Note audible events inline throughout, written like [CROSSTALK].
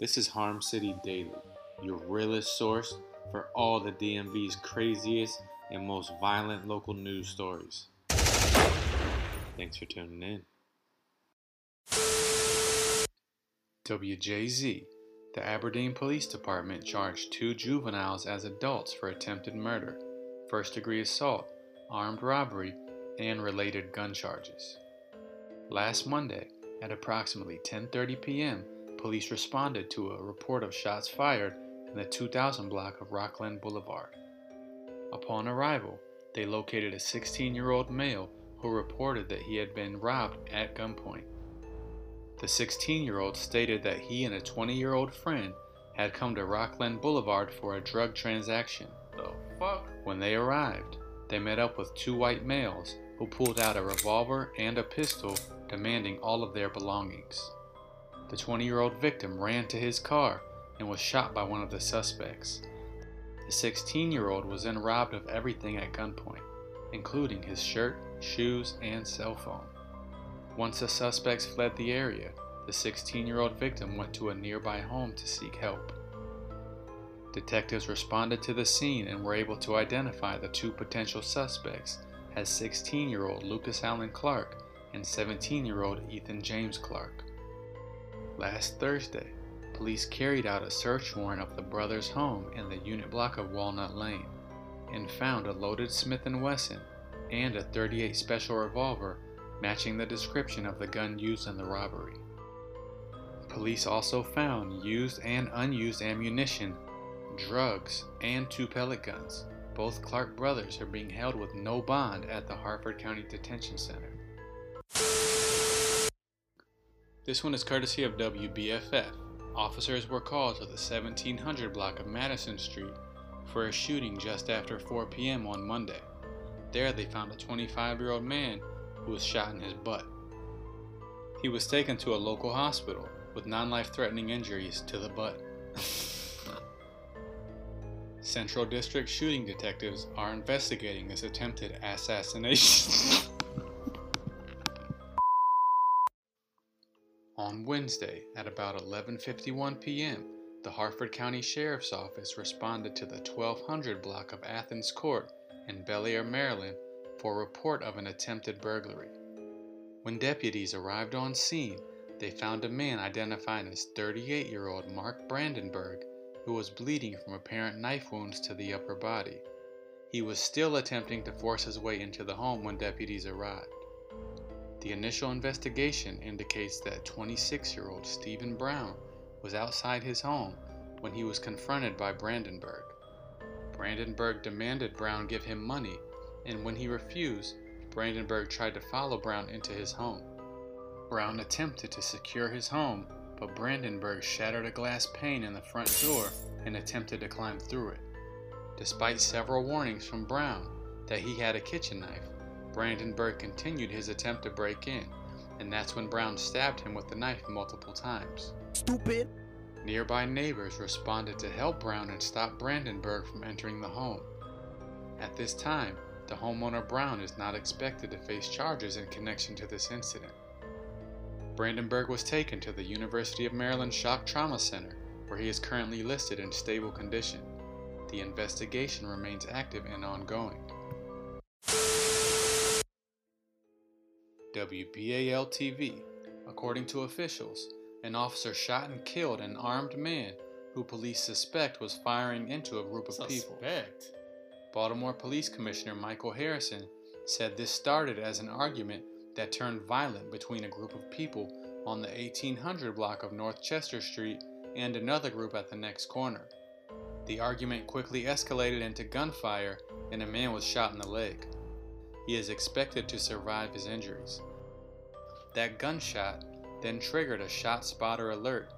This is Harm City Daily, your realest source for all the DMV's craziest and most violent local news stories. Thanks for tuning in. WJZ. The Aberdeen Police Department charged two juveniles as adults for attempted murder, first degree assault, armed robbery, and related gun charges. Last Monday, at approximately 10:30 p.m., police responded to a report of shots fired in the 2000 block of Rockland Boulevard. Upon arrival, they located a 16-year-old male who reported that he had been robbed at gunpoint. The 16 year old stated that he and a 20 year old friend had come to Rockland Boulevard for a drug transaction. The fuck? When they arrived, they met up with two white males who pulled out a revolver and a pistol demanding all of their belongings. The 20 year old victim ran to his car and was shot by one of the suspects. The 16 year old was then robbed of everything at gunpoint, including his shirt, shoes, and cell phone. Once the suspects fled the area, the 16 year old victim went to a nearby home to seek help. Detectives responded to the scene and were able to identify the two potential suspects as 16 year old Lucas Allen Clark and 17 year old Ethan James Clark. Last Thursday, police carried out a search warrant of the brothers' home in the unit block of Walnut Lane and found a loaded Smith & Wesson and a 38 special revolver matching the description of the gun used in the robbery. Police also found used and unused ammunition, drugs, and two pellet guns. Both Clark brothers are being held with no bond at the Harford County Detention Center. This one is courtesy of WBFF. Officers were called to the 1700 block of Madison Street for a shooting just after 4 p.m. on Monday. There they found a 25 year old man who was shot in his butt. He was taken to a local hospital with non life threatening injuries to the butt. [LAUGHS] Central District shooting detectives are investigating this attempted assassination. [LAUGHS] Wednesday at about 11:51 p.m., the Harford County Sheriff's Office responded to the 1200 block of Athens Court in Bel Air, Maryland for a report of an attempted burglary. When deputies arrived on scene, they found a man identified as 38 year old Mark Brandenburg who was bleeding from apparent knife wounds to the upper body. He was still attempting to force his way into the home when deputies arrived. The initial investigation indicates that 26 year old Stephen Brown was outside his home when he was confronted by Brandenburg. Brandenburg demanded Brown give him money and when he refused, Brandenburg tried to follow Brown into his home. Brown attempted to secure his home, but Brandenburg shattered a glass pane in the front door and attempted to climb through it. Despite several warnings from Brown that he had a kitchen knife, Brandenburg continued his attempt to break in, and that's when Brown stabbed him with the knife multiple times. Stupid! Nearby neighbors responded to help Brown and stop Brandenburg from entering the home. At this time, the homeowner Brown is not expected to face charges in connection to this incident. Brandenburg was taken to the University of Maryland Shock Trauma Center, where he is currently listed in stable condition. The investigation remains active and ongoing. WBAL TV. According to officials, an officer shot and killed an armed man who police suspect was firing into a group of Suspect. people. Baltimore Police Commissioner Michael Harrison said this started as an argument that turned violent between a group of people on the 1800 block of North Chester Street and another group at the next corner. The argument quickly escalated into gunfire and a man was shot in the leg. He is expected to survive his injuries. That gunshot then triggered a shot spotter alert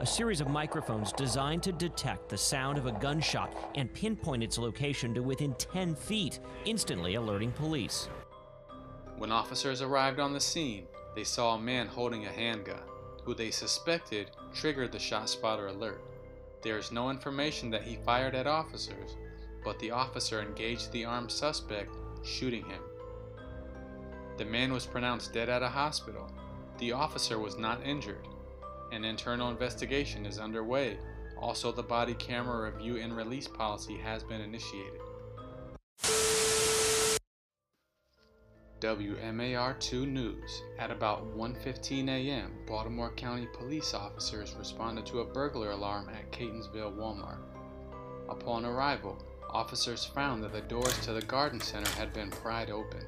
a series of microphones designed to detect the sound of a gunshot and pinpoint its location to within 10 feet, instantly alerting police. When officers arrived on the scene, they saw a man holding a handgun, who they suspected triggered the shot spotter alert. There is no information that he fired at officers, but the officer engaged the armed suspect, shooting him. The man was pronounced dead at a hospital. The officer was not injured An internal investigation is underway. Also, the body camera review and release policy has been initiated. WMAR2 News. At about 1:15 a.m., Baltimore County police officers responded to a burglar alarm at Catonsville Walmart. Upon arrival, officers found that the doors to the garden center had been pried open.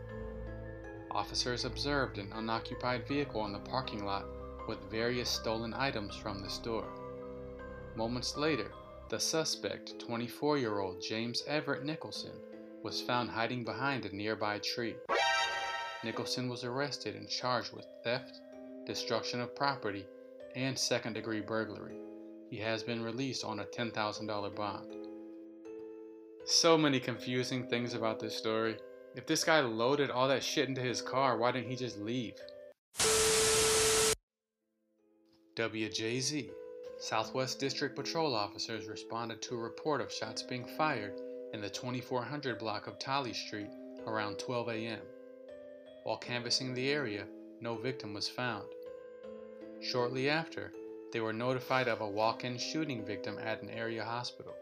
Officers observed an unoccupied vehicle in the parking lot with various stolen items from the store. Moments later, the suspect, 24 year old James Everett Nicholson, was found hiding behind a nearby tree. Nicholson was arrested and charged with theft, destruction of property, and second degree burglary. He has been released on a $10,000 bond. So many confusing things about this story. If this guy loaded all that shit into his car, why didn't he just leave? WJZ. Southwest District Patrol officers responded to a report of shots being fired in the 2400 block of Tolley Street around 12 a.m. While canvassing the area, no victim was found. Shortly after, they were notified of a walk in shooting victim at an area hospital.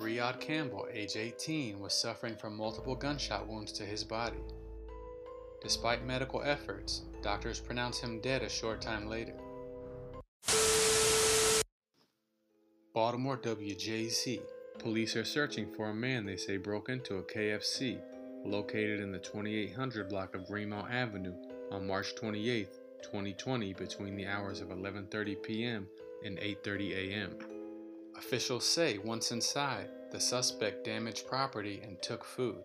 Riyad Campbell, age 18, was suffering from multiple gunshot wounds to his body. Despite medical efforts, doctors pronounced him dead a short time later. Baltimore WJZ. Police are searching for a man they say broke into a KFC located in the 2800 block of Greenmount Avenue on March 28, 2020 between the hours of 11:30 p.m. and 8:30 a.m. Officials say once inside, the suspect damaged property and took food.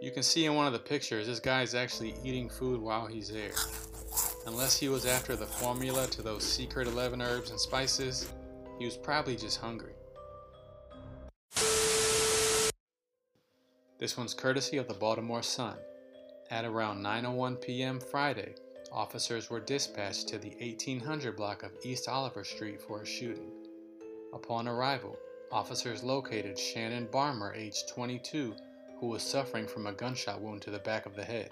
You can see in one of the pictures, this guy is actually eating food while he's there. Unless he was after the formula to those secret 11 herbs and spices, he was probably just hungry. This one's courtesy of the Baltimore Sun. At around 9:01 p.m. Friday, officers were dispatched to the 1800 block of East Oliver Street for a shooting. Upon arrival, officers located Shannon Barmer, age 22, who was suffering from a gunshot wound to the back of the head.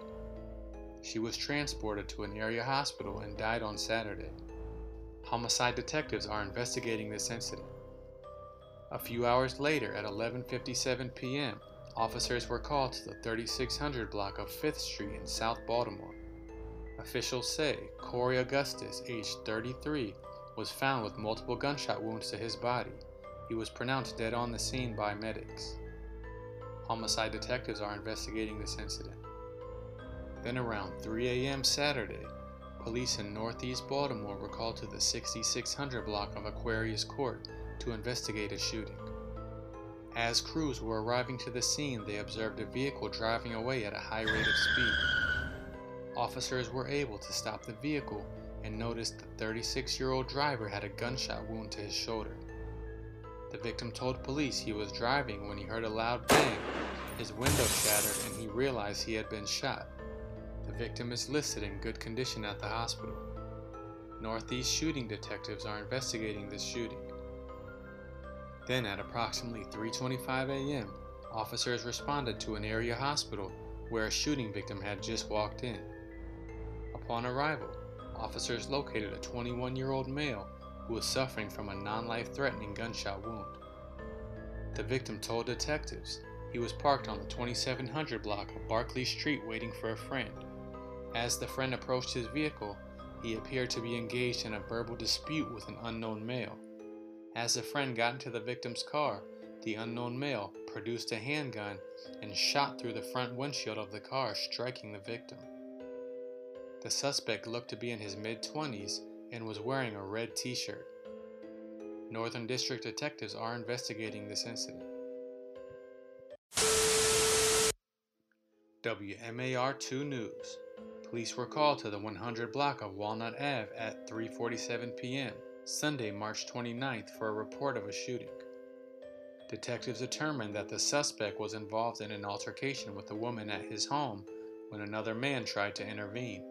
She was transported to an area hospital and died on Saturday. Homicide detectives are investigating this incident. A few hours later, at 11:57 p.m., officers were called to the 3600 block of 5th Street in South Baltimore. Officials say Corey Augustus, aged 33, was found with multiple gunshot wounds to his body. He was pronounced dead on the scene by medics. Homicide detectives are investigating this incident. Then around 3 a.m. Saturday, police in northeast Baltimore were called to the 6600 block of Aquarius Court to investigate a shooting. As crews were arriving to the scene, they observed a vehicle driving away at a high rate of speed. Officers were able to stop the vehicle and noticed the 36 year old driver had a gunshot wound to his shoulder. The victim told police he was driving when he heard a loud bang, his window shattered, and he realized he had been shot. The victim is listed in good condition at the hospital. Northeast shooting detectives are investigating this shooting. Then at approximately 3:25 a.m., officers responded to an area hospital where a shooting victim had just walked in. Upon arrival, officers located a 21-year-old male who was suffering from a non-life-threatening gunshot wound. The victim told detectives he was parked on the 2700 block of Barclay Street waiting for a friend. As the friend approached his vehicle, he appeared to be engaged in a verbal dispute with an unknown male. As the friend got into the victim's car, the unknown male produced a handgun and shot through the front windshield of the car, striking the victim. The suspect looked to be in his mid 20s and was wearing a red t shirt. Northern District detectives are investigating this incident. WMAR 2 News. Police were called to the 100 block of Walnut Ave at 3:47 p.m. Sunday, March 29th for a report of a shooting. Detectives determined that the suspect was involved in an altercation with a woman at his home when another man tried to intervene.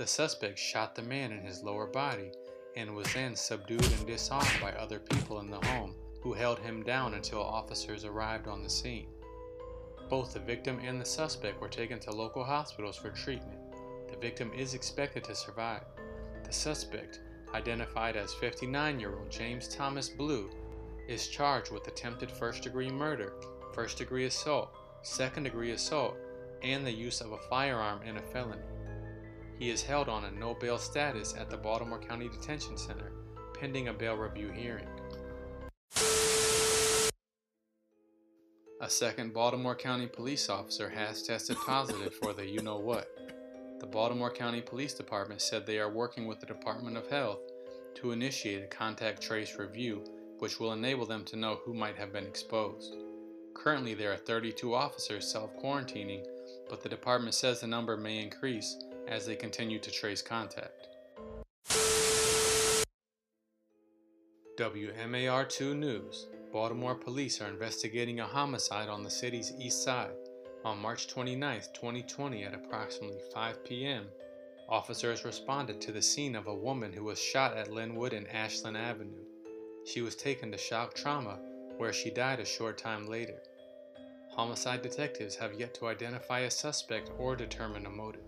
The suspect shot the man in his lower body and was then subdued and disarmed by other people in the home who held him down until officers arrived on the scene. Both the victim and the suspect were taken to local hospitals for treatment. The victim is expected to survive. The suspect, identified as 59 year old James Thomas Blue, is charged with attempted first degree murder, first degree assault, second degree assault, and the use of a firearm in a felony. He is held on a no bail status at the Baltimore County Detention Center pending a bail review hearing. A second Baltimore County police officer has tested positive for the you know what. The Baltimore County Police Department said they are working with the Department of Health to initiate a contact trace review, which will enable them to know who might have been exposed. Currently, there are 32 officers self quarantining, but the department says the number may increase as they continue to trace contact. WMAR2 News Baltimore police are investigating a homicide on the city's east side. On March 29, 2020, at approximately 5 p.m., officers responded to the scene of a woman who was shot at Linwood and Ashland Avenue. She was taken to shock trauma, where she died a short time later. Homicide detectives have yet to identify a suspect or determine a motive.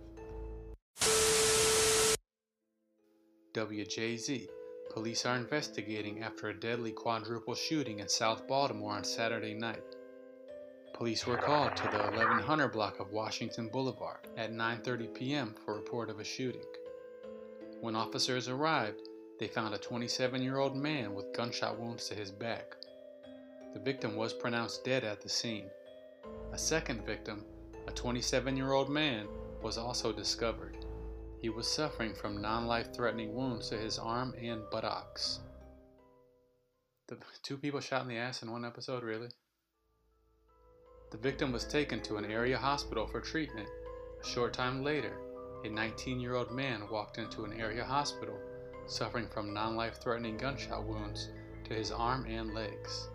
WJZ Police are investigating after a deadly quadruple shooting in South Baltimore on Saturday night. Police were called to the 1100 block of Washington Boulevard at 9:30 p.m. for report of a shooting. When officers arrived, they found a 27-year-old man with gunshot wounds to his back. The victim was pronounced dead at the scene. A second victim, a 27-year-old man, was also discovered. He was suffering from non life threatening wounds to his arm and buttocks. The two people shot in the ass in one episode, really? The victim was taken to an area hospital for treatment. A short time later, a 19 year old man walked into an area hospital suffering from non life threatening gunshot wounds to his arm and legs.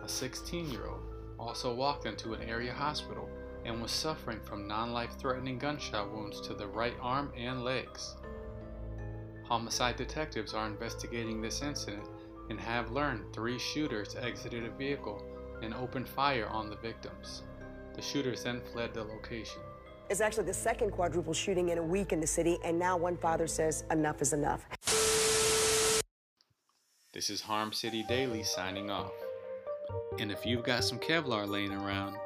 A 16 year old also walked into an area hospital and was suffering from non life threatening gunshot wounds to the right arm and legs. Homicide detectives are investigating this incident and have learned three shooters exited a vehicle and opened fire on the victims. The shooters then fled the location. It's actually the second quadruple shooting in a week in the city, and now one father says enough is enough. This is Harm City Daily signing off. And if you've got some Kevlar laying around,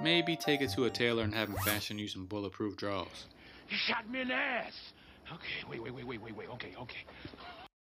Maybe take it to a tailor and have him fashion you some bulletproof drawers. You shot me in the ass. Okay, wait, wait, wait, wait, wait, wait. Okay, okay.